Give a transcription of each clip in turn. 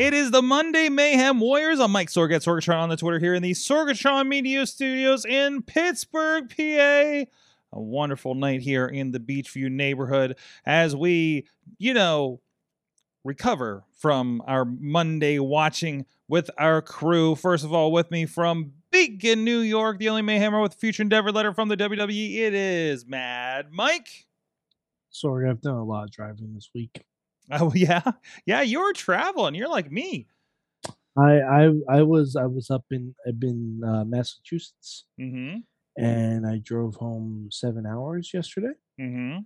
It is the Monday Mayhem Warriors. I'm Mike Sorg at Sorgatron on the Twitter here in the Sorgatron Media Studios in Pittsburgh, PA. A wonderful night here in the Beechview neighborhood as we, you know, recover from our Monday watching with our crew. First of all, with me from Beacon, New York, the only Mayhemmer with a future endeavor letter from the WWE. It is Mad Mike. Sorry, I've done a lot of driving this week. Oh yeah, yeah. You're traveling. You're like me. I I I was I was up in I've been uh, Massachusetts, Mm-hmm. and I drove home seven hours yesterday, Mm-hmm.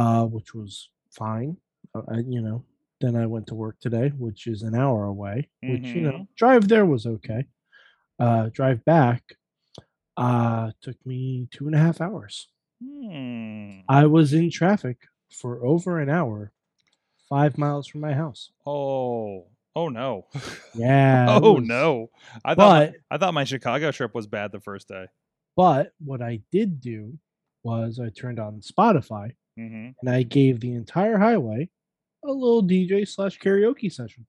uh, which was fine. Uh, I, you know, then I went to work today, which is an hour away. Which you know, drive there was okay. Uh, drive back, uh, took me two and a half hours. Hmm. I was in traffic for over an hour, five miles from my house. Oh. Oh no. Yeah. oh was- no. I thought But I thought my Chicago trip was bad the first day. But what I did do was I turned on Spotify Mm-hmm. and I gave the entire highway a little DJ slash karaoke session.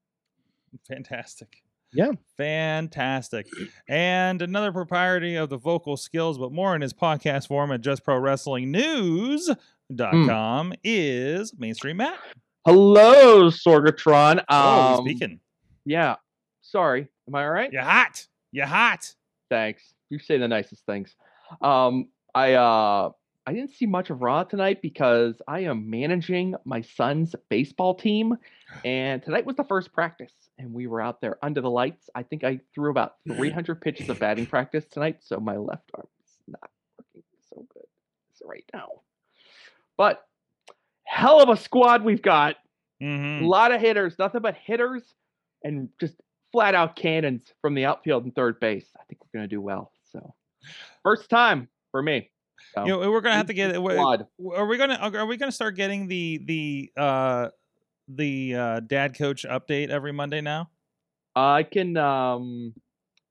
Fantastic. Yeah. Fantastic. And another propriety of the vocal skills, but more in his podcast form at Just Pro Wrestling News.com is Mainstream Matt. Hello, Sorgatron. Oh, Um, he's speaking. Yeah. Sorry. Am I all right? You're hot. You're hot. Thanks. You say the nicest things. Um, I uh I didn't see much of Raw tonight because I am managing my son's baseball team, and tonight was the first practice, and we were out there under the lights. I think I threw about 300 pitches of batting practice tonight, so my left arm is not working so good right now. But hell of a squad we've got. A Mm-hmm. lot of hitters, nothing but hitters and just flat out cannons from the outfield and third base. I think we're going to do well. So, first time for me. So, You know, we're gonna have to get. a squad. Are we gonna? Are we gonna start getting the the uh the uh dad coach update every Monday now? I can, um,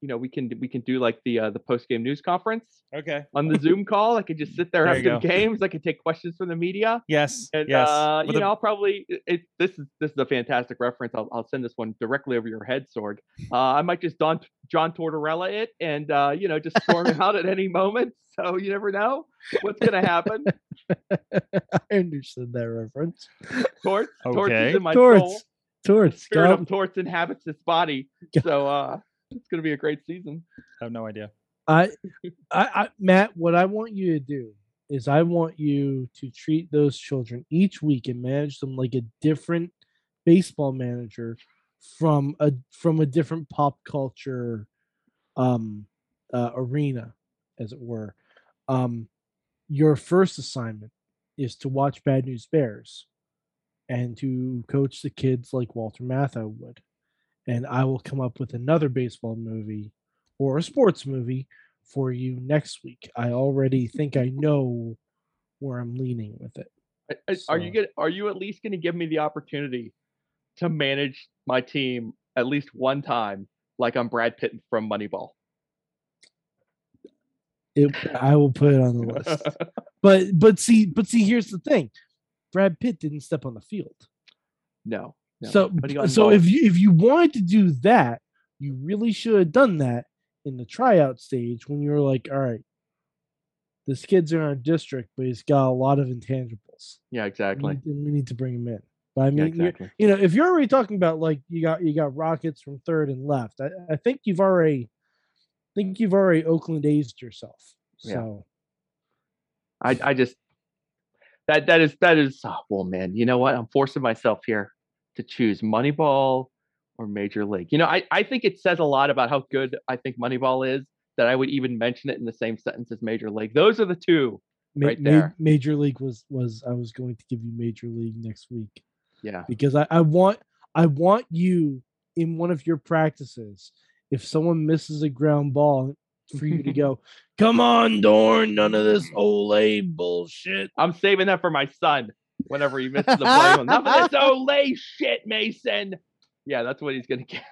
you know, we can we can do like the uh, the post game news conference Okay. on the Zoom call. I could just sit there There after the games. I could take questions from the media. Yes. And yes. uh, you a- know, I'll probably it, this is this is a fantastic reference. I'll, I'll send this one directly over your head, Sorg. Uh, I might just Don John Tortorella it and uh, you know just storm him out at any moment. So you never know what's gonna happen. I understood that reference. Torts, Torts Okay. is in my soul. Torts. Torts. Spirit of Torts inhabits this body. So uh, it's gonna be a great season. I have no idea. I, I, I, Matt, what I want you to do is I want you to treat those children each week and manage them like a different baseball manager from a from a different pop culture um uh, arena, as it were. Um, your first assignment is to watch Bad News Bears and to coach the kids like Walter Matthau would. And I will come up with another baseball movie or a sports movie for you next week. I already think I know where I'm leaning with it. Are you So- gonna, Are you at least gonna give me the opportunity to manage my team at least one time, like I'm Brad Pitt from Moneyball? It, I will put it on the list. But but see but see here's the thing. Brad Pitt didn't step on the field. no. No, so but he got so if you if you wanted to do that, you really should have done that in the tryout stage when you were like, all right, this kid's in our district, but he's got a lot of intangibles. yeah, We exactly. need, we need to bring him in. But I mean, you're- exactly. you know, if you're already talking about like you got you got rockets from third and left, I, I think you've already think you've already Oakland A's yourself. Yeah. So I, I just that that is that is oh, well man you know what i'm forcing myself here to choose moneyball or major league you know I, I think it says a lot about how good i think moneyball is that i would even mention it in the same sentence as major league those are the two ma- right ma- there. Major League was was I was going to give you Major League next week yeah because I, I want I want you in one of your practices if someone misses a ground ball for you to go, come on, Dorn, none of this Olay bullshit. I'm saving that for my son whenever he misses the play. Enough of this oh, Olay shit, Mason. Yeah, that's what he's gonna get.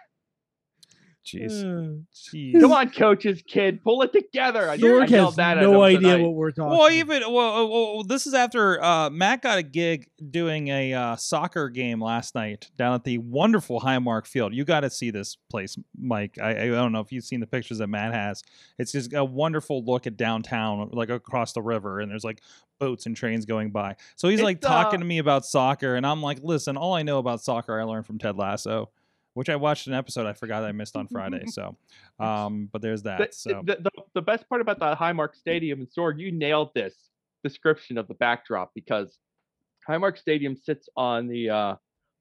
Jeez. Jeez. Come on, coaches, kid, pull it together. I, I Sorg yelled has that no idea tonight. what we're talking Well, about. even well, well, well, this is after uh, Matt got a gig doing a uh, soccer game last night down at the wonderful Highmark Field. You got to see this place, Mike. I, I don't know if you've seen the pictures that Matt has. It's just a wonderful look at downtown, like across the river, and there's like boats and trains going by. So he's like talking uh, to me about soccer, and I'm like, listen, all I know about soccer I learned from Ted Lasso. Which I watched an episode I forgot I missed on Friday. So, um, but there's that. the, so the, the, the best part about the Highmark Stadium and Sorg, you nailed this description of the backdrop because Highmark Stadium sits on the uh,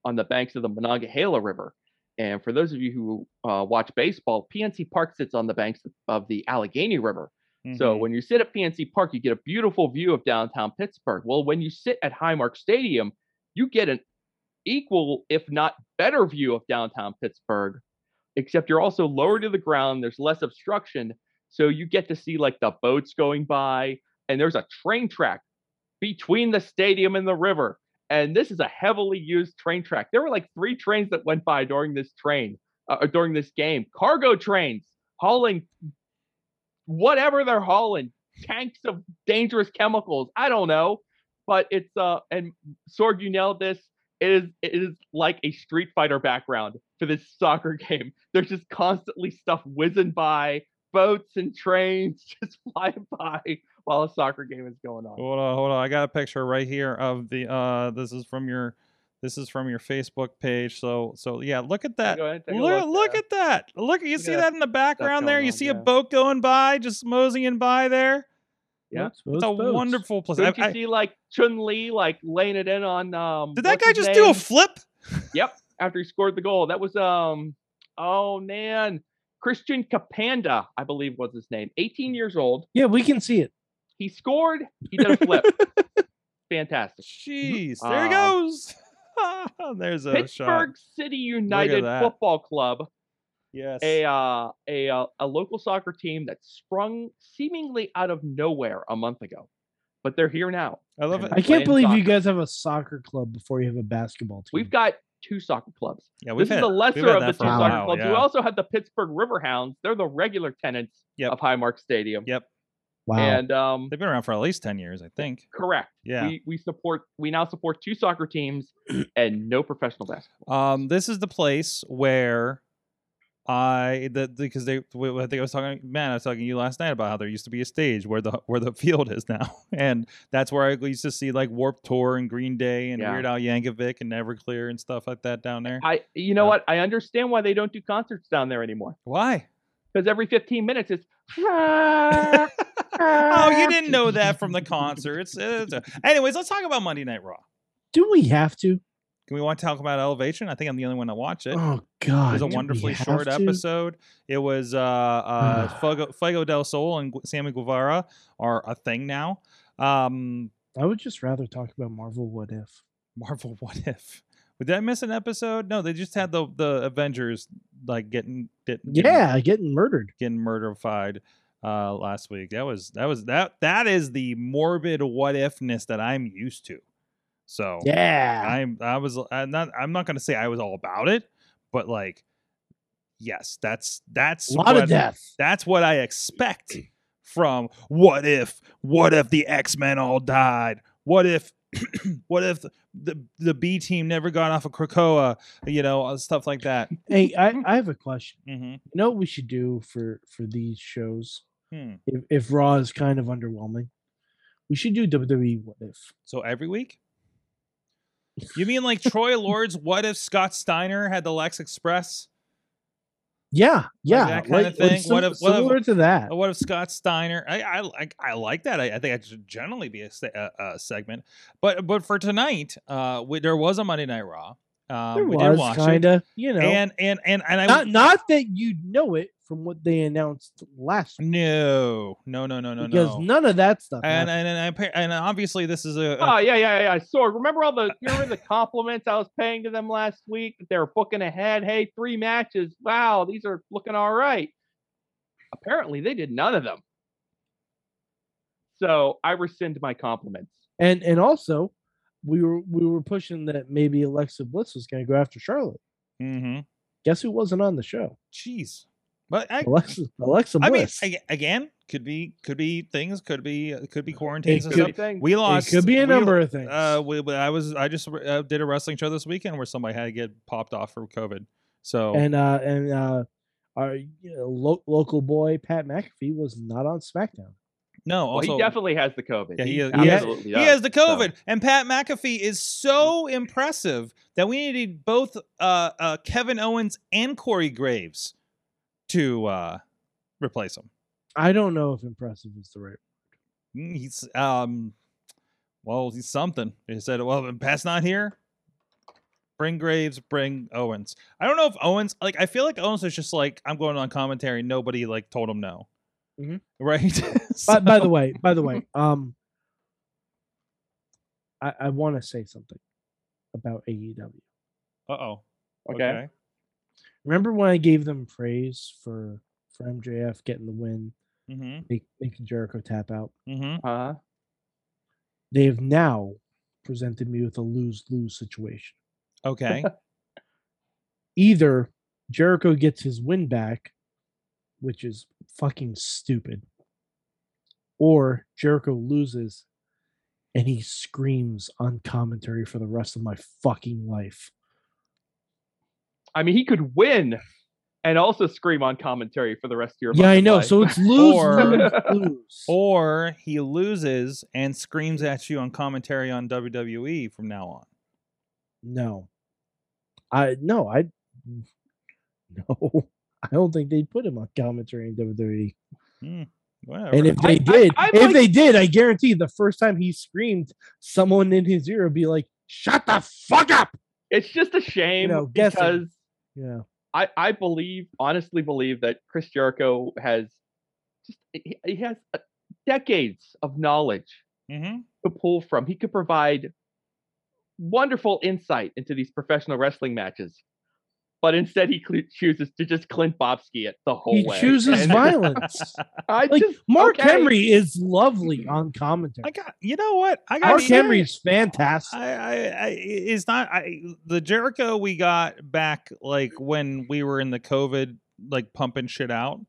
on the banks of the Monongahela River. And for those of you who uh, watch baseball, PNC Park sits on the banks of the Allegheny River. So mhm. when you sit at PNC Park, you get a beautiful view of downtown Pittsburgh. Well, when you sit at Highmark Stadium, you get an equal, if not better, view of downtown Pittsburgh, except you're also lower to the ground. There's less obstruction. So you get to see like the boats going by, and there's a train track between the stadium and the river. And this is a heavily used train track. There were like three trains that went by during this train, uh, during this game. Cargo trains hauling whatever they're hauling, tanks of dangerous chemicals. I don't know, but it's uh and Sorg, you nailed this. It is it is like a Street Fighter background for this soccer game. There's just constantly stuff whizzing by, boats and trains just flying by while a soccer game is going on. Hold on, hold on. I got a picture right here of the uh this is from your this is from your Facebook page. So so yeah, look at that. Go ahead, take a Look, look look at that. Look, you see that in the background there? You on, see a boat going by, just moseying by there. Yeah. Boats, It's a boats, boats. wonderful place. Didn't I- you I- see like Chun Li like laying it in on um did that guy his just do a flip? Yep, after he scored the goal. That was um oh man, Christian Capanda, I believe was his name. 18 years old. Yeah, we can see it. He scored. He did a flip. Fantastic. Jeez, there he Um, goes. There's a shot. Pittsburgh City United. Football Club, Yes. a uh, a uh, a local soccer team that sprung seemingly out of nowhere a month ago, but they're here now. I love it. I can't playing believe you guys have a soccer club before you have a basketball team. We've got two soccer clubs. Yeah, we've This had is the lesser of the two soccer while, clubs. We also have the Pittsburgh Riverhounds. They're the regular tenants Yep. of Highmark Stadium. Yep. wow. And um, They've been around for at least ten years, I think. correct. Yeah. We we support. We now support two soccer teams and no professional basketball. Um, this is the place where I the because they I think I was talking man I was talking to you last night about how there used to be a stage where the where the field is now, and that's where I used to see like Warped Tour and Green Day and Yeah. Weird Al Yankovic and Everclear and stuff like that down there. I. You know Yeah. what? I understand why they don't do concerts down there anymore. Why? Because every 15 minutes it's. oh, you didn't know that from the concerts. It's- Anyways, let's talk about Monday Night Raw. Do we have to? Can we want to talk about Elevation? I think I'm the only one to watch it. Oh God, It was a wonderfully short to? episode. It was uh, uh, Fuego, Fuego del Sol and Sammy Guevara are a thing now. Um, I would just rather talk about Marvel. What if? Marvel, what if? Did I miss an episode? No, they just had the the Avengers like getting getting getting- Yeah, getting murdered. getting murderfied uh last week. That was that was that that is the morbid what ifness that I'm used to. So Yeah. I'm I was I'm not I'm not gonna say I was all about it, but like yes, that's that's a lot what, of death. That's what I expect from what if what if the X-Men all died? What if what if the the B team never got off of Krakoa, you know, uh, stuff like that. Hey, I, I have a question. hmm You know what we should do for for these shows? Hmm. If, if Raw is kind of underwhelming, we should do WWE. What if? So every week? You mean like Troy Lord's what if Scott Steiner had the Lex Express? Yeah, yeah, that kinda thing? sim- What if- what if- similar to that? What if Scott Steiner? I I like I like that. I, I think it should generally be a, a, a segment. But but for tonight, uh, we, there was a Monday Night Raw. Um, there we did was watch kind it, of, you know, and and and and I not not that you know it from what they announced last week No, no, no, no, no, no. because no. none of that stuff. and happened. and and, I, and obviously this is a, a Oh yeah, yeah, yeah. Sorg, remember all the remember the compliments I was paying to them last week that they were booking ahead. Hey, three matches. Wow, these are looking all right. Apparently, they did none of them. So I rescind my compliments. and and also we were we were pushing that maybe Alexa Bliss was going to go after Charlotte. Mm-hmm. Guess who wasn't on the show? Jeez, but I, Alexa Alexa I mean, Bliss. again, could be could be things, could be uh, could be quarantines and could stuff. Thing. We it lost. could be a we- number of things. Uh, we, we- I was I just uh, did a wrestling show this weekend where somebody had to get popped off for COVID. So and uh and uh our you know, lo- local boy Pat McAfee was not on SmackDown. no, Well, he definitely has the COVID. Yeah, he He, has- he has- absolutely he has the So, COVID, and Pat McAfee is so impressive that we needed both uh, uh, Kevin Owens and Corey Graves to uh, replace him. I don't know if impressive is the right. Mm, He's um, well, he's something. He said, "Well, when Pat's not here. Bring Graves, bring Owens." I don't know if Owens like. I feel like Owens is just like, "I'm going on commentary." Nobody like told him no, Mhm. right? By, by the way, by the way, um, I, I want to say something about AEW. uh-oh. Okay. Remember when I gave them praise for for MJF getting the win, Mm-hmm. make, making Jericho tap out? Mm-hmm. Uh, They have now presented me with a lose lose situation. Okay. Either Jericho gets his win back, which is fucking stupid, or Jericho loses and he screams on commentary for the rest of my fucking life. I mean, he could win and also scream on commentary for the rest of your life. Yeah, I know. life. So it's lose, Or- lose, lose. or he loses and screams at you on commentary on WWE from now on. No. I no, I no. I don't think they'd put him on commentary in WWE. Hmm, whatever. And if they I- did, I if like- they did, I guarantee the first time he screamed, someone in his ear would be like, "Shut the fuck up!" it's just a shame know, guessing. Yeah, I, I believe, honestly believe that Chris Jericho has just he, he has uh, decades of knowledge hmm to pull from. He could provide wonderful insight into these professional wrestling matches, but instead he cl- chooses to just Clint Bobsky it the whole he way. chooses And violence. I Like just Mark okay. Henry is lovely on commentary. I got you know what I got Mark to say, Henry's fantastic. I, I, I is not I the Jericho we got back like when we were in the COVID like pumping shit out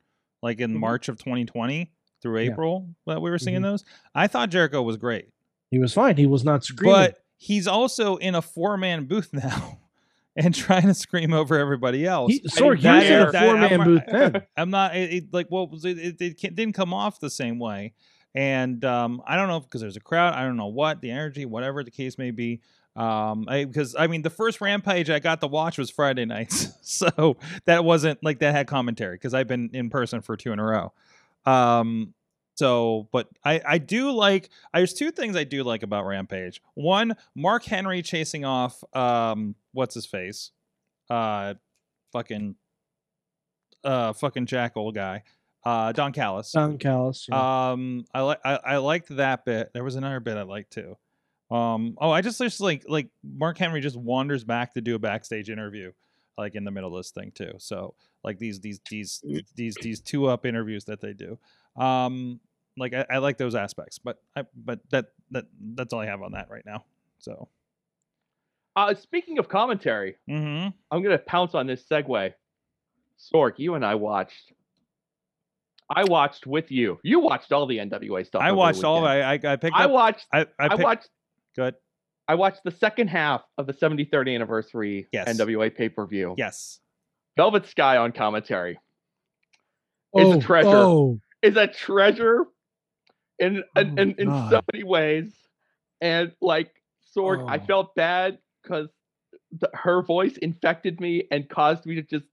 like in Mhm. March of 2020 through Yeah. April that we were seeing Mhm. those. I thought Jericho was great, He was fine. He was not screaming. but he's also in a four man booth now and trying to scream over everybody else. he, Sorg, he was in a four man I'm- booth then. I'm not it, it- like well it, it, it didn't come off the same way, and um, I don't know because there's a crowd. I don't know what the energy, whatever the case may be. Um, I, because I mean the first rampage I got to watch was Friday nights, so that wasn't like that had commentary because I've been in person for two in a row. Um, so but I I do like there's two things I do like about Rampage. One, Mark Henry chasing off um what's his face, uh, fucking uh fucking jackal guy uh don callis Don Callis. yeah. um i like I, I liked that bit there was another bit i liked too um oh i just just like like mark henry just wanders back to do a backstage interview like in the middle of this thing too so like these these these these these two up interviews that they do um like i, I like those aspects but i but that that that's all i have on that right now so Uh, speaking of commentary, mm-hmm. I'm gonna pounce on this segue. Sorg, you and I watched. I watched with you. You watched all the NWA stuff. i watched all of it. I, I i picked I up watched. i i, I, picked, watched. good I watched the second half of the 73rd anniversary Yes. NWA pay per view. yes Velvet Sky on commentary is oh, a treasure. Oh, is a treasure in in, Oh, in, in so many ways. And like Sorg, I Oh. felt bad because her voice infected me and caused me to just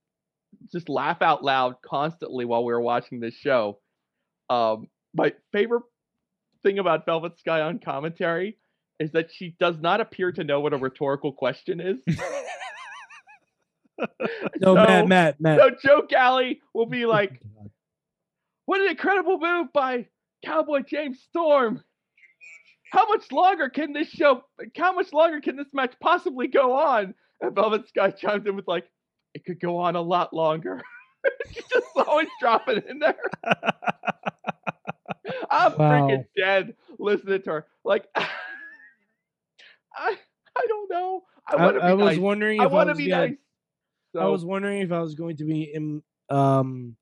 just laugh out loud constantly while we were watching this show. Um, my favorite thing about Velvet Sky on commentary is that she does not appear to know what a rhetorical question is. No, So- Matt, Matt, Matt. So Joe Galli will be like, "What an incredible move by Cowboy James Storm! How much longer can this show? How much longer can this match possibly go on?" And Velvet Sky chimes in with like, "It could go on a lot longer." She's just always dropping in there. I'm freaking dead listening to her. Like, I, I don't know. I I, want to be I was nice. wondering I if I, want to was be nice. I was wondering if I was going to be in, um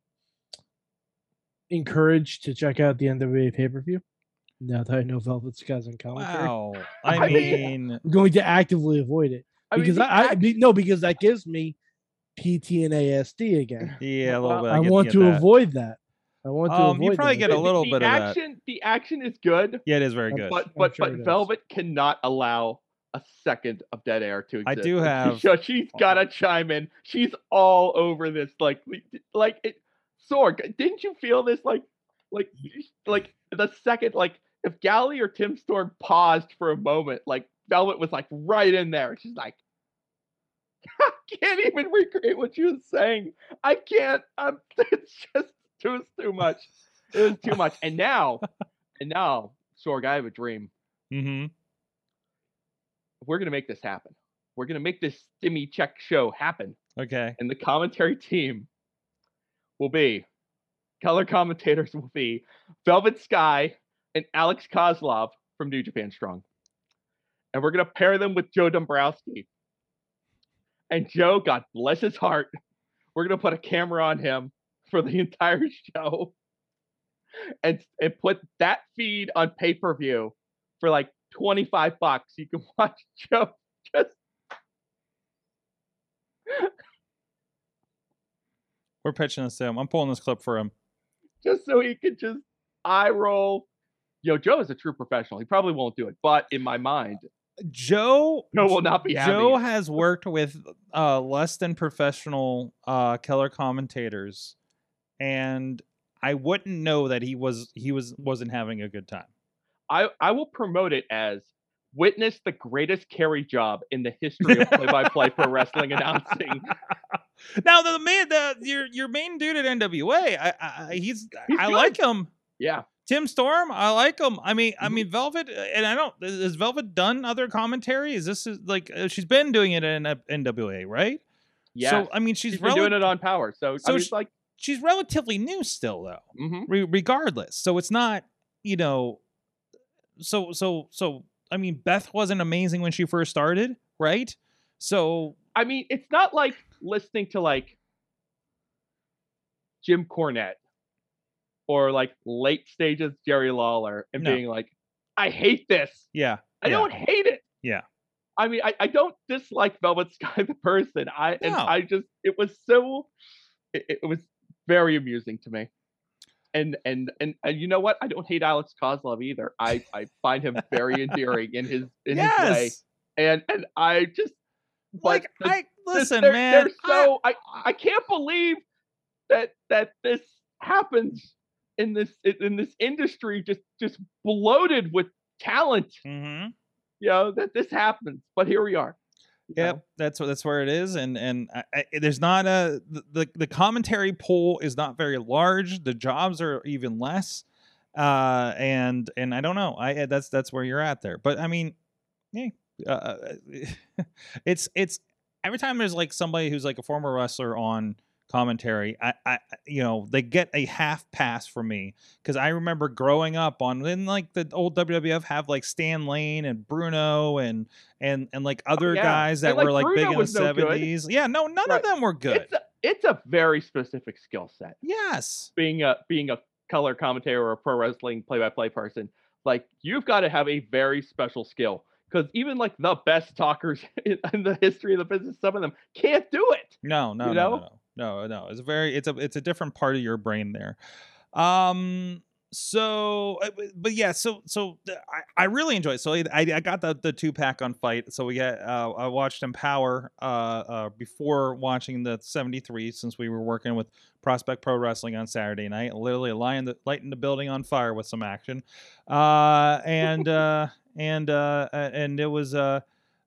encouraged to check out the NWA pay per view. Now that I know Velvet's Sky's on commentary, Wow. I I mean- mean, I'm going to actively avoid it I mean, because I, I act- be, no because that gives me PT and ASD again. yeah, a little bit. I, get- want get to that. avoid that. I want to Um, avoid you probably that. get a little the bit of that. action, The action is good, Yeah, it is very good. but I'm but sure but it is. Velvet cannot allow a second of dead air to exist. I exist. do she- have- so she's got to chime in. She's all over this. Like like it. Sorg, didn't you feel this? Like like like the second like if Galli or Tim Storm paused for a moment, like Velvet was like right in there. She's like. I can't even recreate what she was saying. I can't. I'm. It's just too. It's too much. It was too much. And now, and now, Sorg, I have a dream. Mm-hmm. We're gonna make this happen. We're gonna make this stimmy check show happen. Okay. And the commentary team will be color commentators will be Velvet Sky and Alex Koslov from New Japan Strong. And we're gonna pair them with Joe Dombrowski. And Joe, God bless his heart, we're gonna put a camera on him for the entire show and, and put that feed on pay-per-view for like 25 bucks. You can watch Joe just We're pitching this to him. I'm pulling this clip for him. just so he could just eye roll. Yo, Joe is a true professional. He probably won't do it, but in my mind, Joe Joe will not be happy. Joe has worked with uh, less than professional uh, color commentators, and I wouldn't know that he was he was wasn't having a good time. I, I will promote it as witness the greatest carry job in the history of play-by-play pro wrestling announcing. Now the man, the your your main dude at NWA, I, I he's, He's I good. like him. Yeah, Tim Storm, I like him. I mean, I Mhm. mean Velvet, and I don't. Has Velvet done other commentary? Is this is like uh, she's been doing it in uh, NWA, right? yeah. So I mean, she's She's been doing it on Power, so, So I mean, like, she's relatively new still, though. mhm. re- regardless. So it's not, you know, so so so. I mean, Beth wasn't amazing when she first started, right? So I mean, it's not like listening to like Jim Cornette or like late stages Jerry Lawler and No. being like, I hate this. yeah, I yeah. don't hate it. Yeah. I mean, I, I don't dislike Velvet Sky the person. I and I just it was so it, it was very amusing to me. And, and and and you know what? I don't hate Alex Koslov either. I I find him very endearing in his in his way. yes. And and I just Like I listen, they're, man. They're so I, I can't believe that that this happens in this in this industry just just bloated with talent. hmm You know that this happens, but here we are. Yep, know? that's what that's where it is, and and I, I, there's not a the, the the commentary pool is not very large. The jobs are even less, uh, and and I don't know. I that's that's where you're at there. But I mean, yeah, uh, it's it's every time there's like somebody who's like a former wrestler on commentary I, I you know they get a half pass from me because i remember growing up on then like the old wwf have like stan lane and bruno and and and like oh, other Oh, yeah. guys that And, like, were like big in the was no good. 70s yeah no none Right. of them were good It's a, it's a very specific skill set. yes Being a being a color commentator or a pro wrestling play by play person, like you've got to have a very special skill. Because even like the best talkers in, in the history of the business, some of them can't do it. No, no, You no, know? no, no, no, no. It's a very, it's a, it's a different part of your brain there. Um. So, uh, but- yeah. So, so I, I really enjoy. It. So I, I got the the two pack on fight. So we got, uh, I watched Empower, uh, uh, before watching the seventy three, since we were working with Prospect Pro Wrestling on Saturday night. Literally lighting the lighting the building on fire with some action, uh, and uh, and uh, and it was uh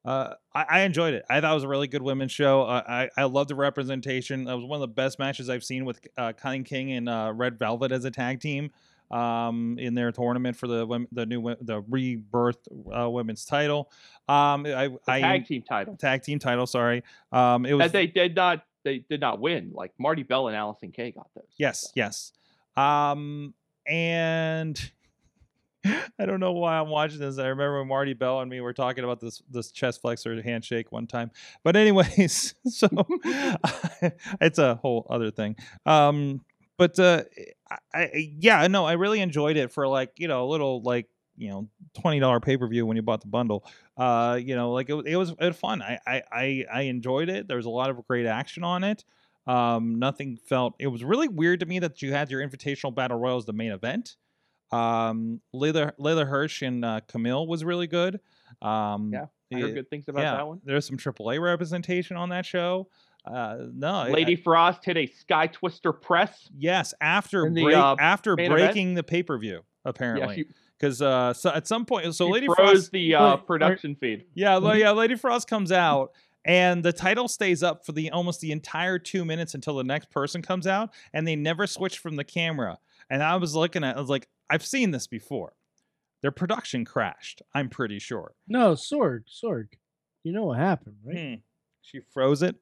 Uh, I, I enjoyed it. I thought it was a really good women's show. Uh, I I loved the representation. It was one of the best matches I've seen with uh, KiLynn King and uh, Red Velvet as a tag team um, in their tournament for the the new the rebirth uh, women's title. Um, I, tag team title. tag team title. Sorry. Um, it was And they did not. They did not win. Like Marti Belle and Allysin Kay got those. Yes, yes. Um, and I don't know why I'm watching this. I remember when Marti Belle and me were talking about this this chest flexor handshake one time. But anyways, so it's a whole other thing. Um, but uh, I, yeah, no, I really enjoyed it for like you know a little like you know twenty dollar pay per view when you bought the bundle. Uh, you know, like it, it was it was fun. I, I I I enjoyed it. There was a lot of great action on it. Um, nothing felt. It was really weird to me that you had your invitational battle royal as the main event. Um, Leyla Leyla Hirsch and uh, Kamille was really good. Um, Yeah, I heard it- good things about yeah, that one. There's some AAA representation on that show. Uh, no, I- Lady Frost hit a Sky Twister press. Yes, after the, break, uh, after main event? breaking the pay per view, apparently, because uh, so at some point, so Lady Frost, the uh, production feed. yeah, yeah, Lady Frost comes out, and the title stays up for the almost the entire two minutes until the next person comes out, and they never switch from the camera. And I was looking at, I was like, I've seen this before. Their production crashed. I'm pretty sure. No, Sorg, Sorg. You know what happened, right? Hmm. She froze it.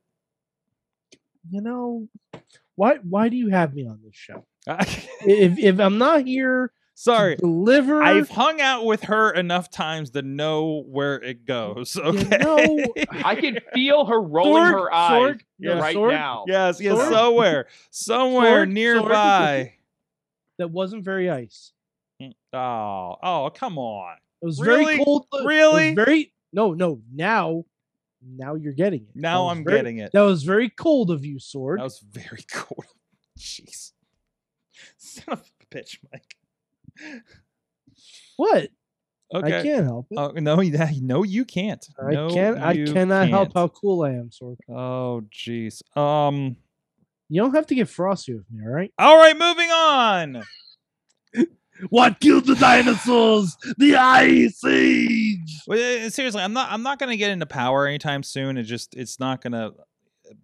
You know, why why do you have me on this show? If if I'm not here Sorry, to deliver, I've hung out with her enough times to know where it goes. Okay. know, I can feel her rolling Sorg, her eyes Sorg, yeah, right Sorg, now. yes, yes, Sword? somewhere, somewhere Sword, nearby. That wasn't very ice. Oh, oh, come on. It was Really? very cold. Really? very no, no. Now, now you're getting it. Now I'm very- getting it. That was very cold of you, Sword. That was very cold. Jeez. Son of a bitch, Mike. what? Okay. I can't help it. Oh no, you- no, you can't. I No, can't. I cannot help can't. how cool I am, Sword. Oh, jeez. Um. You don't have to get frosty with me, all right? All right, moving on. What killed the dinosaurs? The Ice Age. Well, eh, seriously, I'm not. I'm not gonna get into power anytime soon. It just. It's not gonna.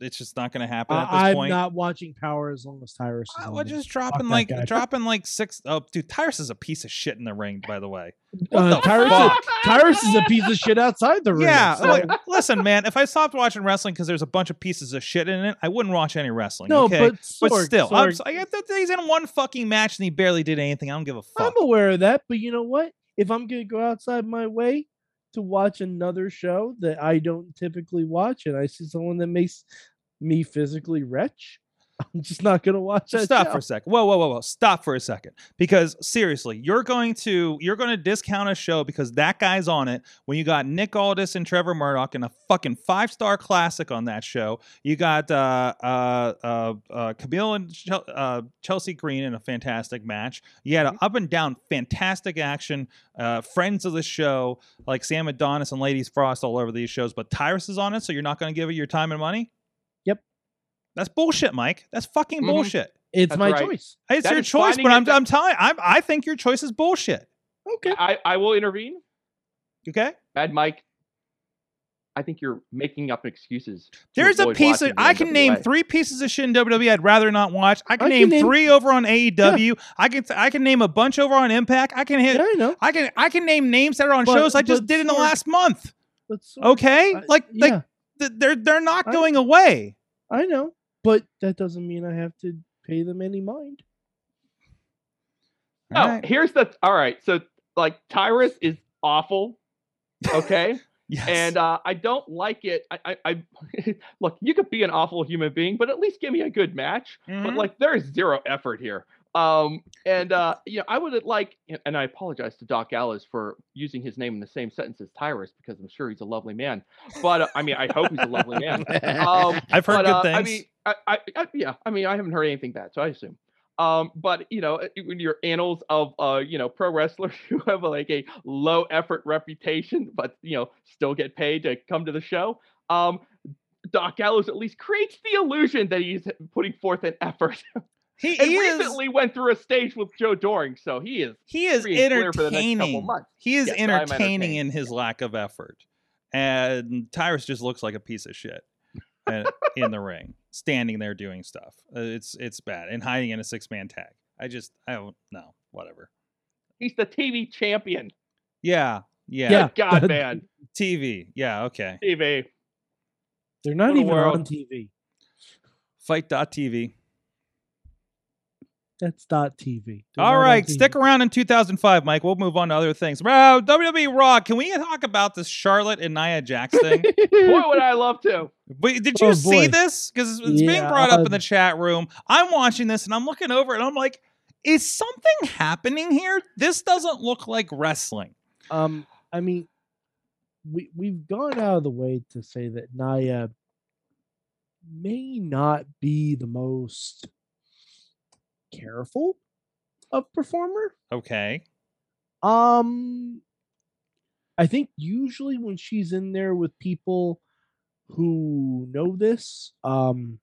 It's just not gonna happen at this I, am point. not watching Power as long as Tyrus is Uh, well, just dropping like dropping like six. Oh, dude, Tyrus is a piece of shit in the ring. By the way. Uh, the Tyrus, fuck? is, Tyrus is a piece of shit outside the ring. Yeah, so- like, listen, man. If I stopped watching wrestling because there's a bunch of pieces of shit in it, I wouldn't watch any wrestling. no, okay? but but Sorg, still, I'm, Sorg, s- I that he's in one fucking match and he barely did anything. I don't give a fuck. I'm aware of that. But you know what? If I'm gonna go outside my way to watch another show that I don't typically watch, and I see someone that makes me physically wretch, I'm just not gonna watch that. Stop show. for a second. Whoa, whoa, whoa, whoa. Stop for a second. Because seriously, you're going to you're going to discount a show because that guy's on it. When you got Nick Aldis and Trevor Murdoch in a fucking five star classic on that show, you got uh, uh, uh, uh, Kamille and Chel- uh, Chelsea Green in a fantastic match. You had an up and down fantastic action. Uh, friends of the show like Sam Adonis and Ladies Frost all over these shows, but Tyrus is on it, so you're not going to give it your time and money. Yep. That's bullshit, Mike. That's fucking Mhm. bullshit. It's That's my right. choice. It's That your choice, but I'm, I'm telling I, I think your choice is bullshit. Okay. I, I will intervene. Okay? Bad Mike. I think you're making up excuses. There's a piece of I can name three pieces of shit in WWE I'd rather not watch. I can I name can name- three over on AEW. I can I can name a bunch over on Impact. I can hit Yeah, I know. I can I can name names that are on But- shows I just did in the last month. But Sorg, Okay? I- like like yeah, th- they're they're not I- going away. I know. But that doesn't mean I have to pay them any mind. No, All right. here's the. All right, so like Tyrus is awful. Okay. Yes. and uh, I don't like it. I, I, I look, you could be an awful human being, but at least give me a good match. But Mhm. like, there is zero effort here. Um, and uh, you know, I would like, and I apologize to Doc Gallows for using his name in the same sentence as Tyrus because I'm sure he's a lovely man. But uh, I mean, I hope he's a lovely man. Um, I've heard but, good uh, things. I mean, I, I, I, yeah, I mean, I haven't heard anything bad, so I assume. Um, but you know, when your annals of uh, you know, pro wrestlers who have like a low effort reputation, but you know, still get paid to come to the show. Um, Doc Gallows at least creates the illusion that he's putting forth an effort. he, and he is recently went through a stage with Joe Doering, so he is he is free and for the next couple entertaining. months. He is Yes, entertaining in his yeah. lack of effort. and Tyrus just looks like a piece of shit in the ring, standing there doing stuff. Uh, it's it's bad and hiding in a six man tag. I just I don't know. Whatever. He's the TV champion. Yeah, yeah. Yeah. God, man. TV. Yeah. Okay. TV. They're not What even world. on TV. FITE.tv. That's dot TV. They're All not on right, TV. stick around in 2005, Mike. We'll move on to other things. Wow, WWE Raw. Can we talk about this Charlotte and Nia Jax thing? Boy, would I love to. But did you Oh, see boy. this? Because it's being brought up in uh, the chat room. I'm watching this and I'm looking over and I'm like, is something happening here? This doesn't look like wrestling. Um, I mean, we we've gone out of the way to say that Nia may not be the most careful of performer. Okay. Um, I think usually when she's in there with people who know this, um,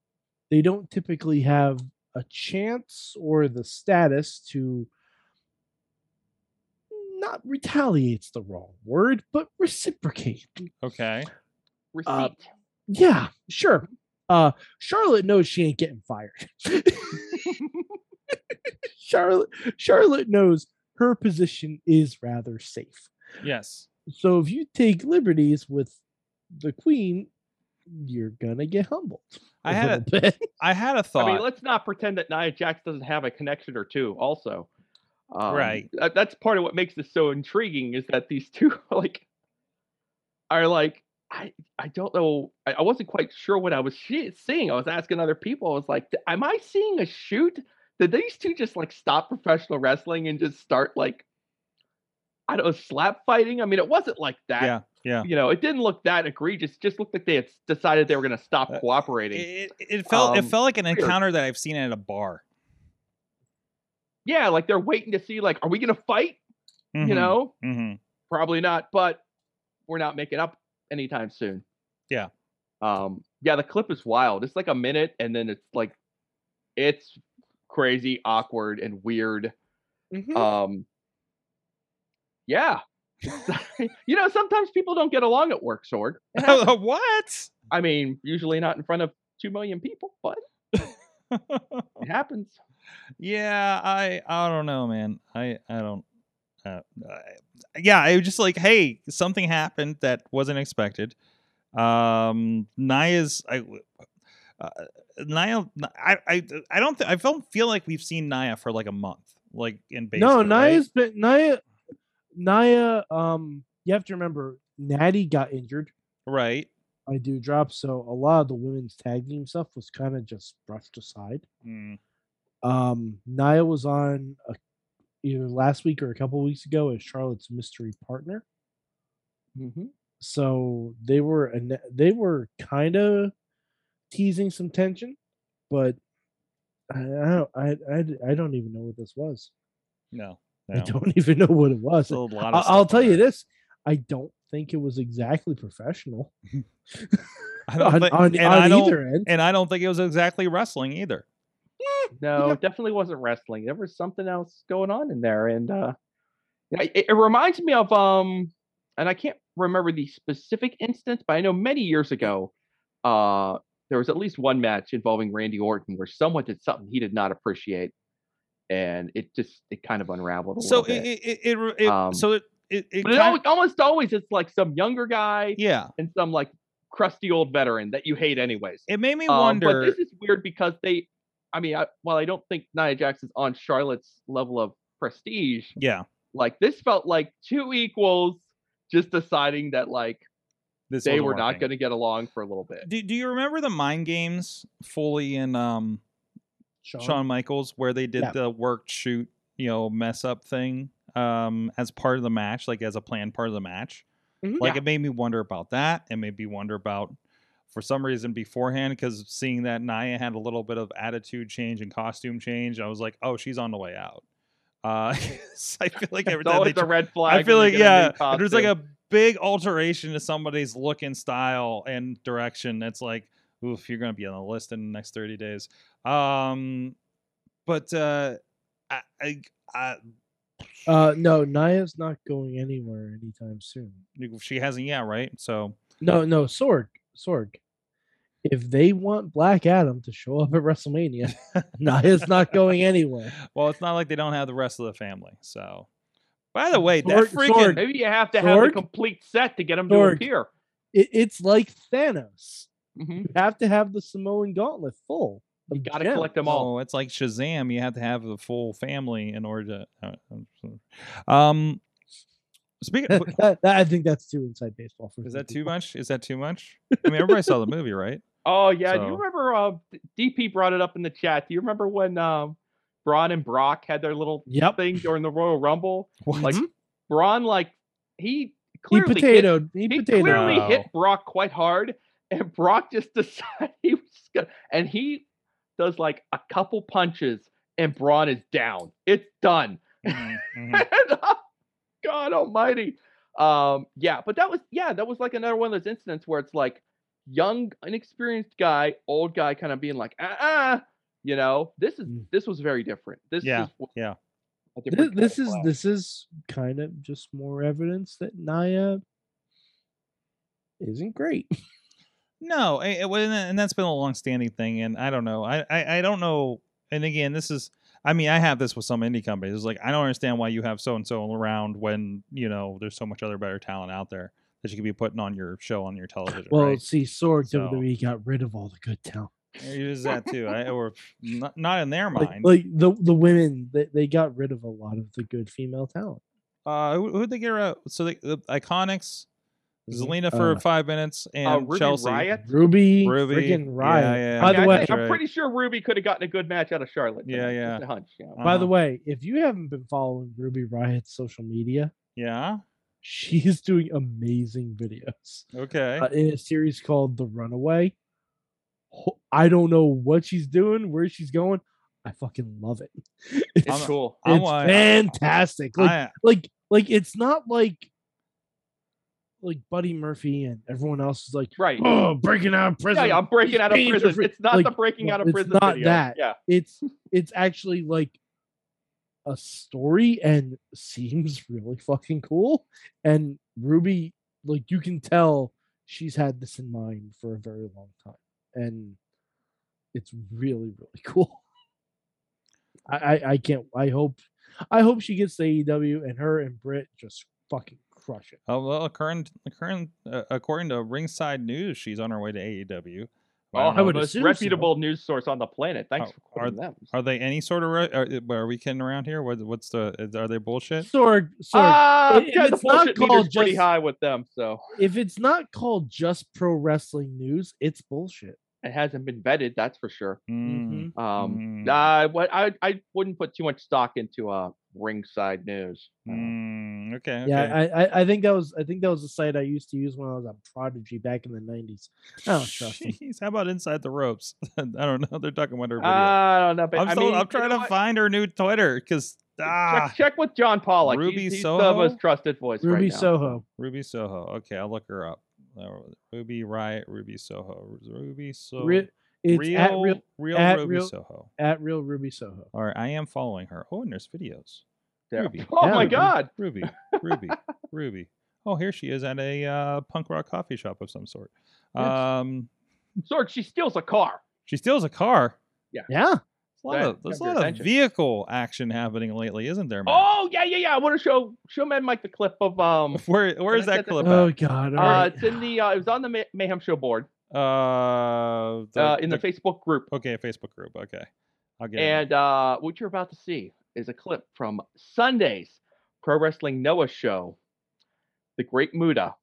they don't typically have a chance or the status to not retaliate's the wrong word, but reciprocate. Okay. Receipt. Uh, Yeah, sure. Uh Charlotte knows she ain't getting fired. Charlotte Charlotte knows her position is rather safe. Yes. So if you take liberties with the queen, you're gonna get humbled. I had a little bit. I had a thought. I mean, let's not pretend that Nia Jax doesn't have a connection or two. Also, um, Right. that- that's part of what makes this so intriguing is that these two are like are like I I don't know. I, I wasn't quite sure what I was she- seeing. I was asking other people. I was like, am I seeing a shoot? Did these two just like stop professional wrestling and just start like I don't know, slap fighting? I mean, it wasn't like that. yeah. Yeah. You know, it didn't look that egregious. It just looked like they had decided they were going to stop Uh, cooperating. It, it it felt it Um, felt like an weird. encounter that I've seen at a bar. yeah, like they're waiting to see, like, are we going to fight? You know, hmm probably not, but we're not making up anytime soon. Yeah. Um, yeah, the clip is wild. It's like a minute, and then it's like, it's crazy, awkward, and weird. Mhm. Um, yeah. you know, sometimes people don't get along at work, Sword. It what? I mean, usually not in front of two million people, but it happens. yeah, I I don't know, man. I I don't. Uh, I, yeah, I was just like, hey, something happened that wasn't expected. Um, Nia's I. Uh, Nia, I, I, I don't, th- I don't feel like we've seen Nia for like a month, like in baseball. no, right? Nia's been Nia Nia um you have to remember Natty got injured right. I do drop, so a lot of the women's tag team stuff was kind of just brushed aside. Mm, Um, Nia was on a, either last week or a couple weeks ago as Charlotte's mystery partner. Mm-hmm. So they were an- they were kind of teasing some tension, but I I don't, I, I I don't even know what this was. no, I don't even know what it was. A lot I- of I'll tell you this: I don't think it was exactly professional I don't on, think, on, and on I don't, either end. and I don't think it was exactly wrestling either. No, it definitely wasn't wrestling. There was something else going on in there, and uh, yeah, it, it reminds me of um, and I can't remember the specific instance, but I know many years ago, uh, there was at least one match involving Randy Orton where someone did something he did not appreciate, and it just it kind of unraveled a So little it, bit. it, it, it, it Um, so it, it, it but it always, almost always it's like some younger guy yeah, and some like crusty old veteran that you hate anyways. it made me Um, wonder. But this is weird because they, I mean, I, while I don't think Nia Jax is on Charlotte's level of prestige, yeah, like this felt like two equals just deciding that like this they wasn't were not going to get along for a little bit. Do, do you remember the mind games Foley in um Shawn Michaels where they did Yeah. the work shoot you know mess up thing um as part of the match like as a planned part of the match Mhm. like Yeah. it made me wonder about that and made me wonder about for some reason beforehand because seeing that Nia had a little bit of attitude change and costume change I was like oh she's on the way out uh 'cause I feel like every time they a tr- red flag. I feel like they get a new yeah, if there's like a big alteration to somebody's look and style and direction. It's like, oof, you're gonna be on the list in the next 30 days. Um, but uh, I, I, I Uh, no, Nia's not going anywhere anytime soon. she hasn't yet, right? So No, no, Sorg, Sorg. If they want Black Adam to show up at WrestleMania, Nia's not going anywhere. Well, it's not like they don't have the rest of the family. So, by the way, that Sorg- freaking Sorg. Maybe you have to have a complete set to get him to appear. It, it's like Thanos. Mhm. You have to have the Samoan gauntlet full. You of got to collect them all. Oh, it's like Shazam. You have to have the full family in order to. uh, Um, speaking, that, that- I think that's too inside baseball for is some that too much? Is that too much? I mean, everybody saw the movie, right? Oh yeah, do you remember? Uh, DP brought it up in the chat. Do you remember when um, Braun and Brock had their little Yep. thing during the Royal Rumble? What? Like Braun, like he He clearly hit, potatoed. He, he potatoed. clearly Wow. hit Brock quite hard, and Brock just decided he was just gonna, and he does like a couple punches, and Braun is down. It's done. Mhm, mhm. And, uh, God Almighty. Um, yeah, but that was yeah, that was like another one of those incidents where it's like young, inexperienced guy, old guy, kind of being like, ah, ah you know, this is Mm. this was very different. This Yeah, is yeah. This, this is class. this is kind of just more evidence that Nia isn't great. No, I- it, and that- and that's been a long-standing thing, and I don't know. I, I, I don't know. And again, this is. I mean, I have this with some indie companies. It's like I don't understand why you have so and so around when you know there's so much other better talent out there that you could be putting on your show on your television. Well, right? see, Sorg So- WWE got rid of all the good talent. It is that too. I, or not, not in their mind. like the the women, they, they got rid of a lot of the good female talent. uh, who would they get? Rid of? So the, the Iconics, Mhm. Zelina for Uh, five minutes, and Uh, Ruby Chelsea. Riot. Ruby, Ruby, freaking yeah, Riot. yeah, By I the mean, way, I'm Right. pretty sure Ruby could have gotten a good match out of Charlotte. Yeah, tonight, yeah. Just a hunch. Yeah. by the Uh-huh. way, if you haven't been following Ruby Riot's social media, Yeah. she's doing amazing videos Okay. uh, in a series called The Runaway. I don't know what she's doing, where she's going. I fucking love it. It's, It's cool. I'm it's wa- fantastic. Like, I, like, like it's not like like Buddy Murphy and everyone else is like, Right. oh, breaking out of prison. yeah, I'm breaking He's out of prison. free." It's not Like, the breaking out of it's prison not video. that. Yeah. It's it's actually like a story and seems really fucking cool. And Ruby, like you can tell she's had this in mind for a very long time. And it's really, really cool. I, I, I can't I hope I hope she gets to AEW and her and Britt just fucking crush it. oh, well, current, current, uh, according to Ringside News, she's on her way to AEW. Oh, I don't I would most assume so. reputable news source on the planet. Thanks Are- for quoting them. Are they any sort of? Re- are, are we kidding around here? What, what's the? Is, are they bullshit? Sorg, Sorg. Ah, if yeah, the it's not bullshit meter's called pretty just- high with them, so if it's not called just pro wrestling news, it's bullshit. It hasn't been vetted. That's for sure. Mm, Um, Mm. uh, what I I wouldn't put too much stock into uh ringside news. Mm, okay. Yeah, okay. I, I I think that was I think that was a site I used to use when I was on Prodigy back in the nineties. I don't trust him. Jeez, how about inside the ropes? I don't know. They're talking about her video. I don't know, but I'm, I still, mean, I'm trying to what? find her new Twitter because ah, check, check with John Pollock. Ruby he's, he's Soho? the most trusted voice Ruby right now. Soho. Ruby Soho. Okay, I'll look her up. Ruby Riot, Ruby Soho, Ruby Soho. Re- it's real, at real real at Ruby real- Soho. at real Ruby Soho. All right, I am following her. Oh, and there's videos. There. Ruby. Oh Yeah, my Ruby. God! Ruby, Ruby, Ruby. Oh, here she is at a uh, punk rock coffee shop of some sort. Yes. Um, Sorg, she steals a car. she steals a car. Yeah. There's a lot of there's a got your lot of vehicle action happening lately, isn't there, man? Oh yeah, yeah, yeah. I want to show show Mad Mike the clip of um. Where where's that get the- clip Oh god. Uh, alright. it's in the uh, it was on the May- Mayhem Show board Uh, the- uh, in the Facebook group. okay Facebook group. Okay, I'll get it. And uh, what you're about to see is a clip from Sunday's Pro Wrestling Noah show. The Great Muta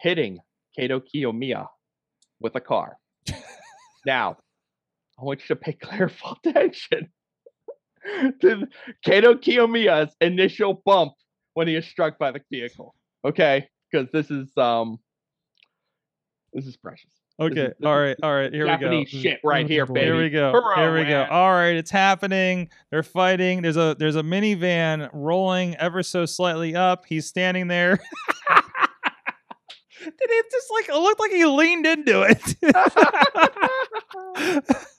hitting Kaito Kiyomiya with a car. now, I want you to pay careful attention to Kaito Kiyomiya's initial bump when he is struck by the vehicle. Okay, because this is um, this is precious. Okay. is- this all right. All right. Here we go. Japanese shit right here, baby. Here we go. Hurrah, Here we go. All right, it's happening. They're fighting. There's a there's a minivan rolling ever so slightly up. He's standing there. Did it just like it looked like he leaned into it?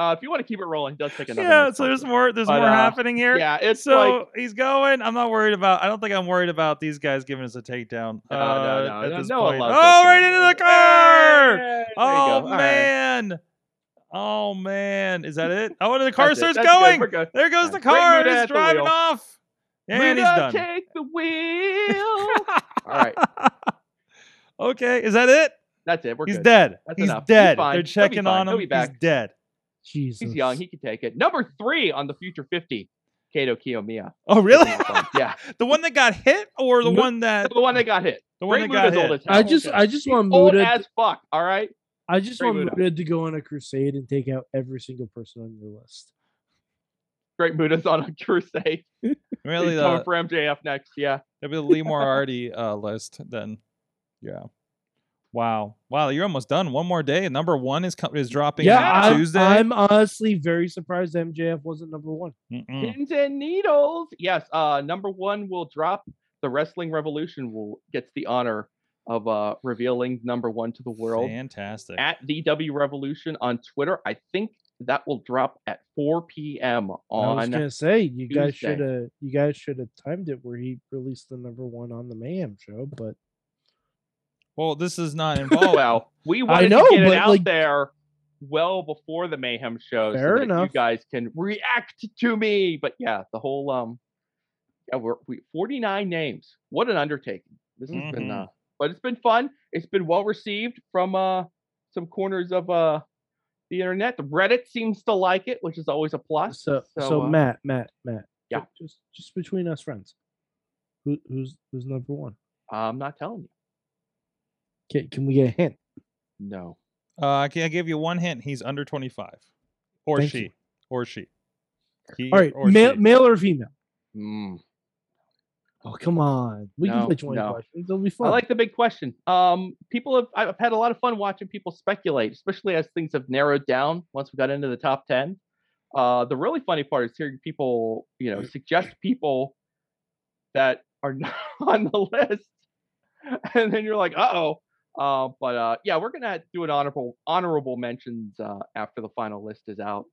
Uh, if you want to keep it rolling, he does take another. Yeah, so there's more. There's But, more uh, happening here. Yeah, it's so like he's going. I'm not worried about. I don't think I'm worried about these guys giving us a takedown. No, uh, no, at no, this no point. Oh, right into the car! Hey, Oh. All right. man! Oh man! Is that it? Oh, and the car starts good. going. Good. There goes Yeah, the car. He's driving off. And he's done. Take the wheel. All right, okay, is that it? that's it. We're he's good. dead. That's he's enough. Dead. They're checking on him. He's dead. Jesus. He's young. He can take it. Number three on the future 50, Kaito Kiyomiya. Oh, really? Taking it fun. Yeah, the one that got hit, or the No. one that the one that got hit. the one Great that got Muta's old hit? as. I just I just want old Muta. as fuck. All right. I just Great want Muta. Muta to go on a crusade and take out every single person on your list. Great Muta's on a crusade. really He's coming the for MJF next. Yeah. It'll be the Lee Moriarty uh, list then. Yeah. Wow. Wow, you're almost done. One more day. Number one is is dropping Yeah, on I'm, Tuesday. I'm honestly very surprised MJF wasn't number one. Mm-mm. Pins and needles. Yes. Uh, number one will drop. The Wrestling Revolution will gets the honor of uh revealing number one to the world Fantastic. at the W Revolution on Twitter. I think that will drop at 4 p.m. On. I was gonna say you guys should have you guys should have timed it where he released the number one on the Mayhem show, but well, this is not involved. well, we wanted know, to get it out like- there well before the Mayhem show, Fair so that enough. you guys can react to me. But yeah, the whole um, yeah, we're we 49 names. What an undertaking! This has been Mhm. uh, but it's been fun. It's been well received from uh some corners of uh the internet. The Reddit seems to like it, which is always a plus. so so, uh, Matt Matt Matt Yeah. just just between us friends, who who's who's number one? I'm not telling you. Can, can we get a hint? No. Uh, can I give you one hint? He's under 25. Or Thank she. you. Or she. He All right, or male, she. male or female? Mm. Oh come on, we No, can play twenty no. questions. It'll be fun. I like the big question. Um, people have I've had a lot of fun watching people speculate, especially as things have narrowed down once we got into the top ten. Uh, the really funny part is hearing people, you know, suggest people that are not on the list, and then you're like, uh oh. Uh, but uh, yeah, we're gonna do an honorable honorable mentions uh, after the final list is out.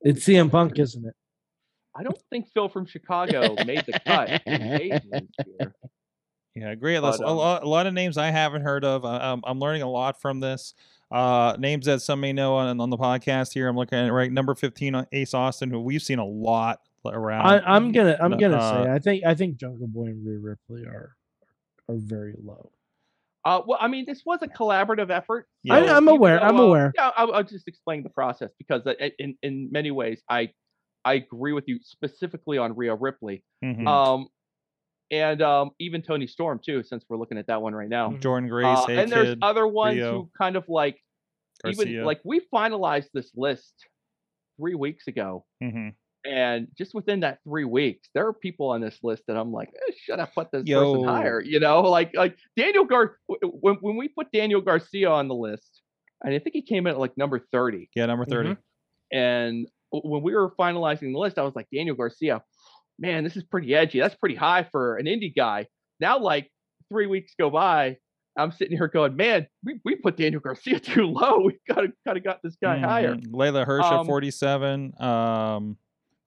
It's CM Punk, isn't it? I don't think Phil from Chicago made the cut. in Asians here. Yeah, great. But, list. a, um, lot, a lot of names I haven't heard of. I, I'm, I'm learning a lot from this. Uh, names that some may know on, on the podcast here. I'm looking at it right. Number 15, on Ace Austin, who we've seen a lot around. I, I'm gonna I'm no, gonna uh, say I think I think Jungle Boy and Rhea Ripley are are very low. Uh, well, I mean, this was a collaborative effort. Yeah. I, I'm even aware. I'm though, uh, aware. Yeah, I'll, I'll just explain the process because uh, in in many ways, I I agree with you specifically on Rhea Ripley, Mhm. um, and um, even Toni Storm too, since we're looking at that one right now. Mhm. Jordynne Grace, Uh, Hey and there's other ones Rio, who kind of like Garcia. even like we finalized this list three weeks ago. Mhm. And just within that three weeks, there are people on this list that I'm like, eh, should I put this Yo. person higher? You know, like like Daniel Gar when when we put Daniel Garcia on the list, and I think he came in at like number 30. yeah, number 30. Mhm. And when we were finalizing the list, I was like, Daniel Garcia, man, this is pretty edgy. That's pretty high for an indie guy. Now, like three weeks go by, I'm sitting here going, man, we, we put Daniel Garcia too low. We gotta gotta got this guy higher. Mhm. Leyla Hirsch at Um, 47. Um,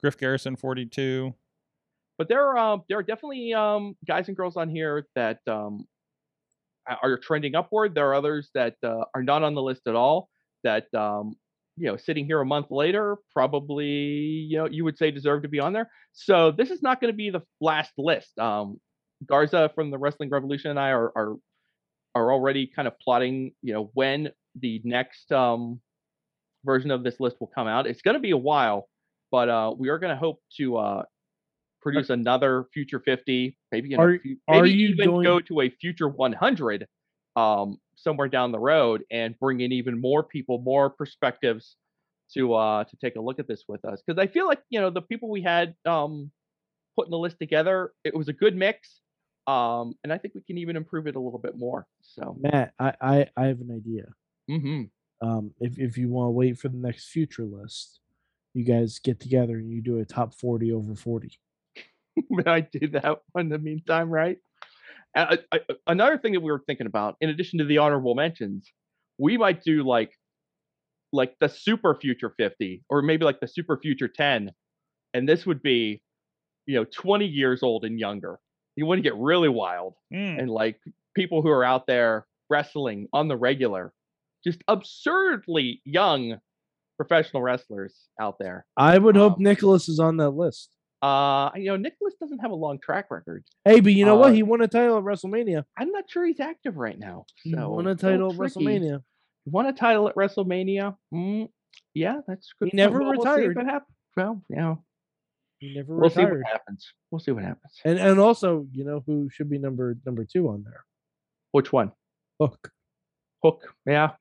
Griff Garrison 42. but there are um, there are definitely um, guys and girls on here that um, are trending upward. There are others that uh, are not on the list at all. That um, you know, sitting here a month later, probably you know you would say deserve to be on there. So this is not going to be the last list. Um, Garza from the Wrestling Revolution and I are are are already kind of plotting. You know when the next um, version of this list will come out. It's going to be a while, but uh, we are going to hope to uh, produce another future 50, maybe in a Are- few, are maybe you even going- go to a future 100 um, somewhere down the road and bring in even more people, more perspectives to uh, to take a look at this with us. Because I feel like you know the people we had um, putting the list together, it was a good mix, um, and I think we can even improve it a little bit more. So, Matt, I, I I have an idea. hmm Um, if if you want to wait for the next future list, you guys get together and you do a top forty over forty. May I do that in the meantime, right? I- I- another thing that we were thinking about, in addition to the honorable mentions, we might do like like the super future 50 or maybe like the super future 10 and this would be you know 20 years old and younger you want to get really wild Mm. and like people who are out there wrestling on the regular just absurdly young professional wrestlers out there I would hope Um, Nicholas is on that list. uh you know nicholas doesn't have a long track record Hey, but you know uh, what? He won a title at WrestleMania. i'm not sure he's active right now He won a title at. WrestleMania. won a title at wrestlemania mm, yeah that's good He never Well, we'll see retired. hap- well yeah He never we'll see retired. what happens we'll see what happens And and also, you know who should be number number two on there? which one Hook. hook yeah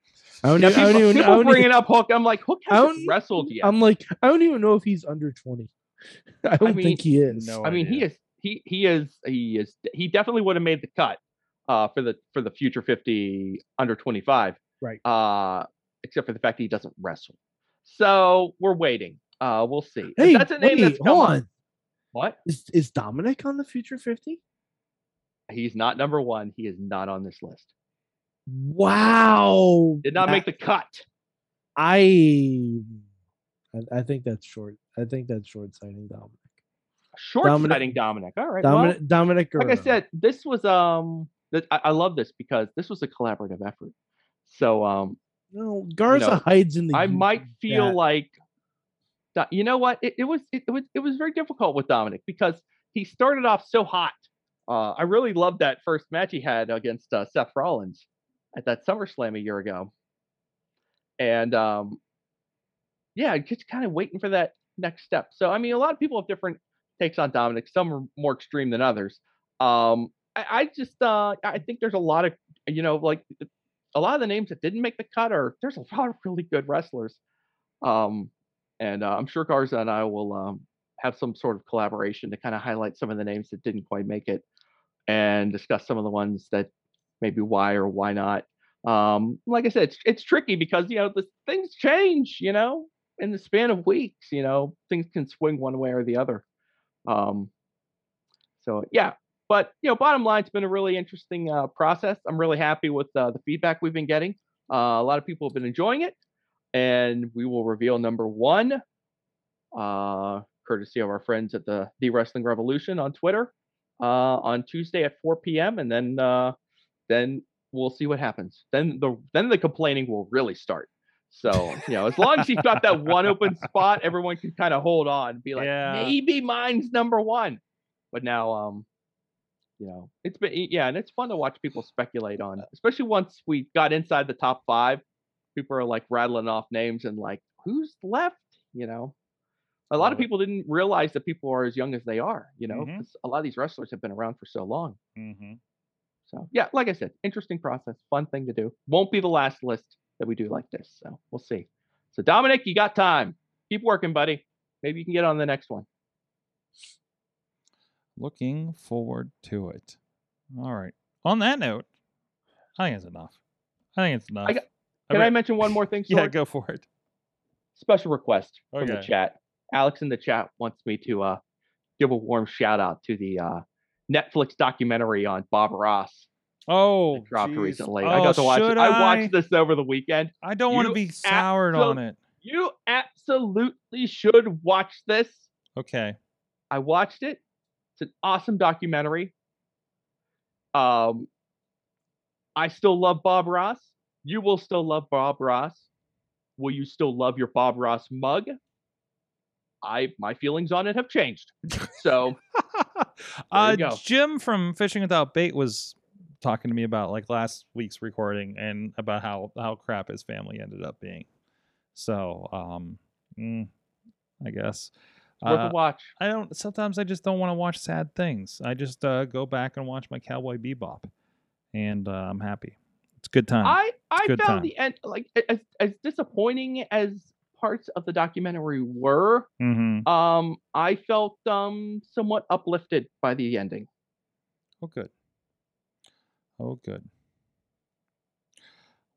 I don't, Yeah, even, I don't people. I don't bringing even up Hook. I'm like, Hook hasn't wrestled yet. I'm like, I don't even know if he's under twenty. I don't mean, think he is. no I mean, he is he he is he is he definitely would have made the cut uh for the for the future 50 under 25. Right. Uh except for the fact that he doesn't wrestle. So we're waiting. Uh we'll see. Hey, that's a name wait, that's come hold on. What? Is is Dominic on the Future Fifty? He's not number one. He is not on this list. Wow. Did not That- make the cut. I, I I think that's short. I think that's short sighting Dominic. Short Dominic- sighting Dominic. All right. well, Dominic Dominic like I said, this was um th- I, I love this because this was a collaborative effort. So um no, Garza know, hides in the. I might feel that. like you know what it, it was it, it was it was very difficult with Dominic because he started off so hot. Uh, I really loved that first match he had against uh, Seth Rollins at that SummerSlam a year ago, and um, yeah, just kind of waiting for that next step. So I mean, a lot of people have different takes on Dominic. Some are more extreme than others. Um, I, I just uh, I think there's a lot of you know like a lot of the names that didn't make the cut are there's a lot of really good wrestlers. Um, and uh, I'm sure Garza and I will um, have some sort of collaboration to kind of highlight some of the names that didn't quite make it and discuss some of the ones that maybe why or why not. Um, like I said, it's, it's tricky because you know the things change, you know, in the span of weeks. You know, things can swing one way or the other. Um, so yeah, but you know, bottom line, it's been a really interesting uh, process. I'm really happy with uh, the feedback we've been getting. Uh, a lot of people have been enjoying it, and we will reveal number one, uh, courtesy of our friends at the The Wrestling Revolution on Twitter, uh, on Tuesday at 4 p.m. And then uh, then we'll see what happens. Then the then the complaining will really start. So you know, as long as you've got that one open spot, everyone can kind of hold on, and be like, Yeah. maybe mine's number one. But now, um, you know, it's been yeah, and it's fun to watch people speculate on, especially once we got inside the top five. People are like rattling off names and like, who's left? You know, a lot of people didn't realize that people are as young as they are. You know, Mhm. 'cause a lot of these wrestlers have been around for so long. hmm So yeah, like I said, interesting process, fun thing to do. Won't be the last list that we do like this. So we'll see. So Dominic, you got time. Keep working, buddy. Maybe you can get on the next one. Looking forward to it. All right. On that note, I think it's enough. I think it's enough. got- Can I mention one more thing? Yeah, go for it. Special request from the chat. Alex in the chat wants me to uh, give a warm shout out to the uh, Netflix documentary on Bob Ross Oh, dropped jeez. recently. I Oh, got to watch it. I I watched this over the weekend. I don't want to be soured on it. You absolutely should watch this. Okay. I watched it. It's an awesome documentary. Um, I still love Bob Ross. You will still love Bob Ross. Will you still love your Bob Ross mug? I my feelings on it have changed. So uh. Jim from Fishing Without Bait was talking to me about like last week's recording and about how how crap his family ended up being. So, um, mm, I guess worth Uh, watch. I don't. Sometimes I just don't want to watch sad things. I just uh, go back and watch my Cowboy Bebop, and uh, I'm happy. It's a good time. I I found time. the end like as as disappointing as parts of the documentary were. mm-hmm. Um, I felt um somewhat uplifted by the ending. Oh, good. Oh, good.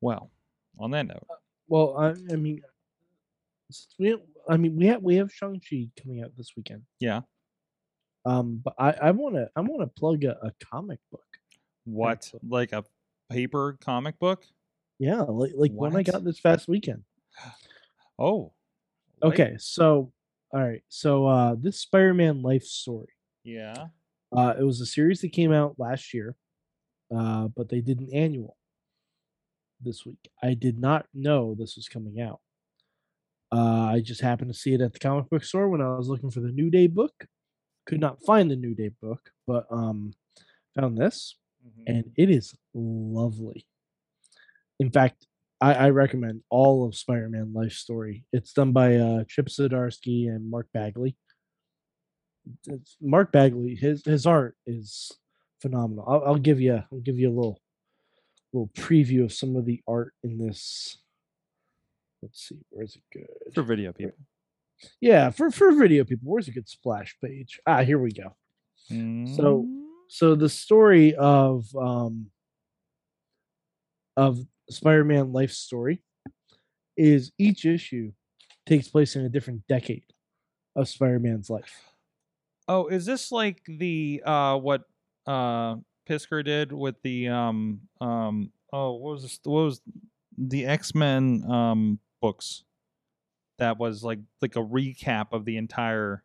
Well, on that note, Well, I, I mean, we, I mean, we have we have Shang Chi coming out this weekend. yeah. Um, but I I want to I want to plug a, a comic book. What, like a paper comic book? Yeah, like like one I got this past weekend. Oh. Okay, so all right, so uh this Spider-Man life story. Yeah. Uh it was a series that came out last year, uh, but they did an annual this week. I did not know this was coming out. Uh, I just happened to see it at the comic book store when I was looking for the New Day book. Could not find the New Day book, but um, found this, Mhm. and it is lovely. In fact, I, I recommend all of Spider-Man Life Story. It's done by uh, Chip Zdarsky and Mark Bagley. It's, Mark Bagley, his his art is phenomenal. I'll, I'll give you I'll give you a little little preview of some of the art in this. Let's see, where's it good? for video people. Yeah, for for video people, where's a good splash page? Ah, here we go. So- Mm, So the story of um of Spider-Man life story is each issue takes place in a different decade of Spider-Man's life. Oh, is this like the uh what uh Piskor did with the um um oh what was this, what was the X-Men um books that was like like a recap of the entire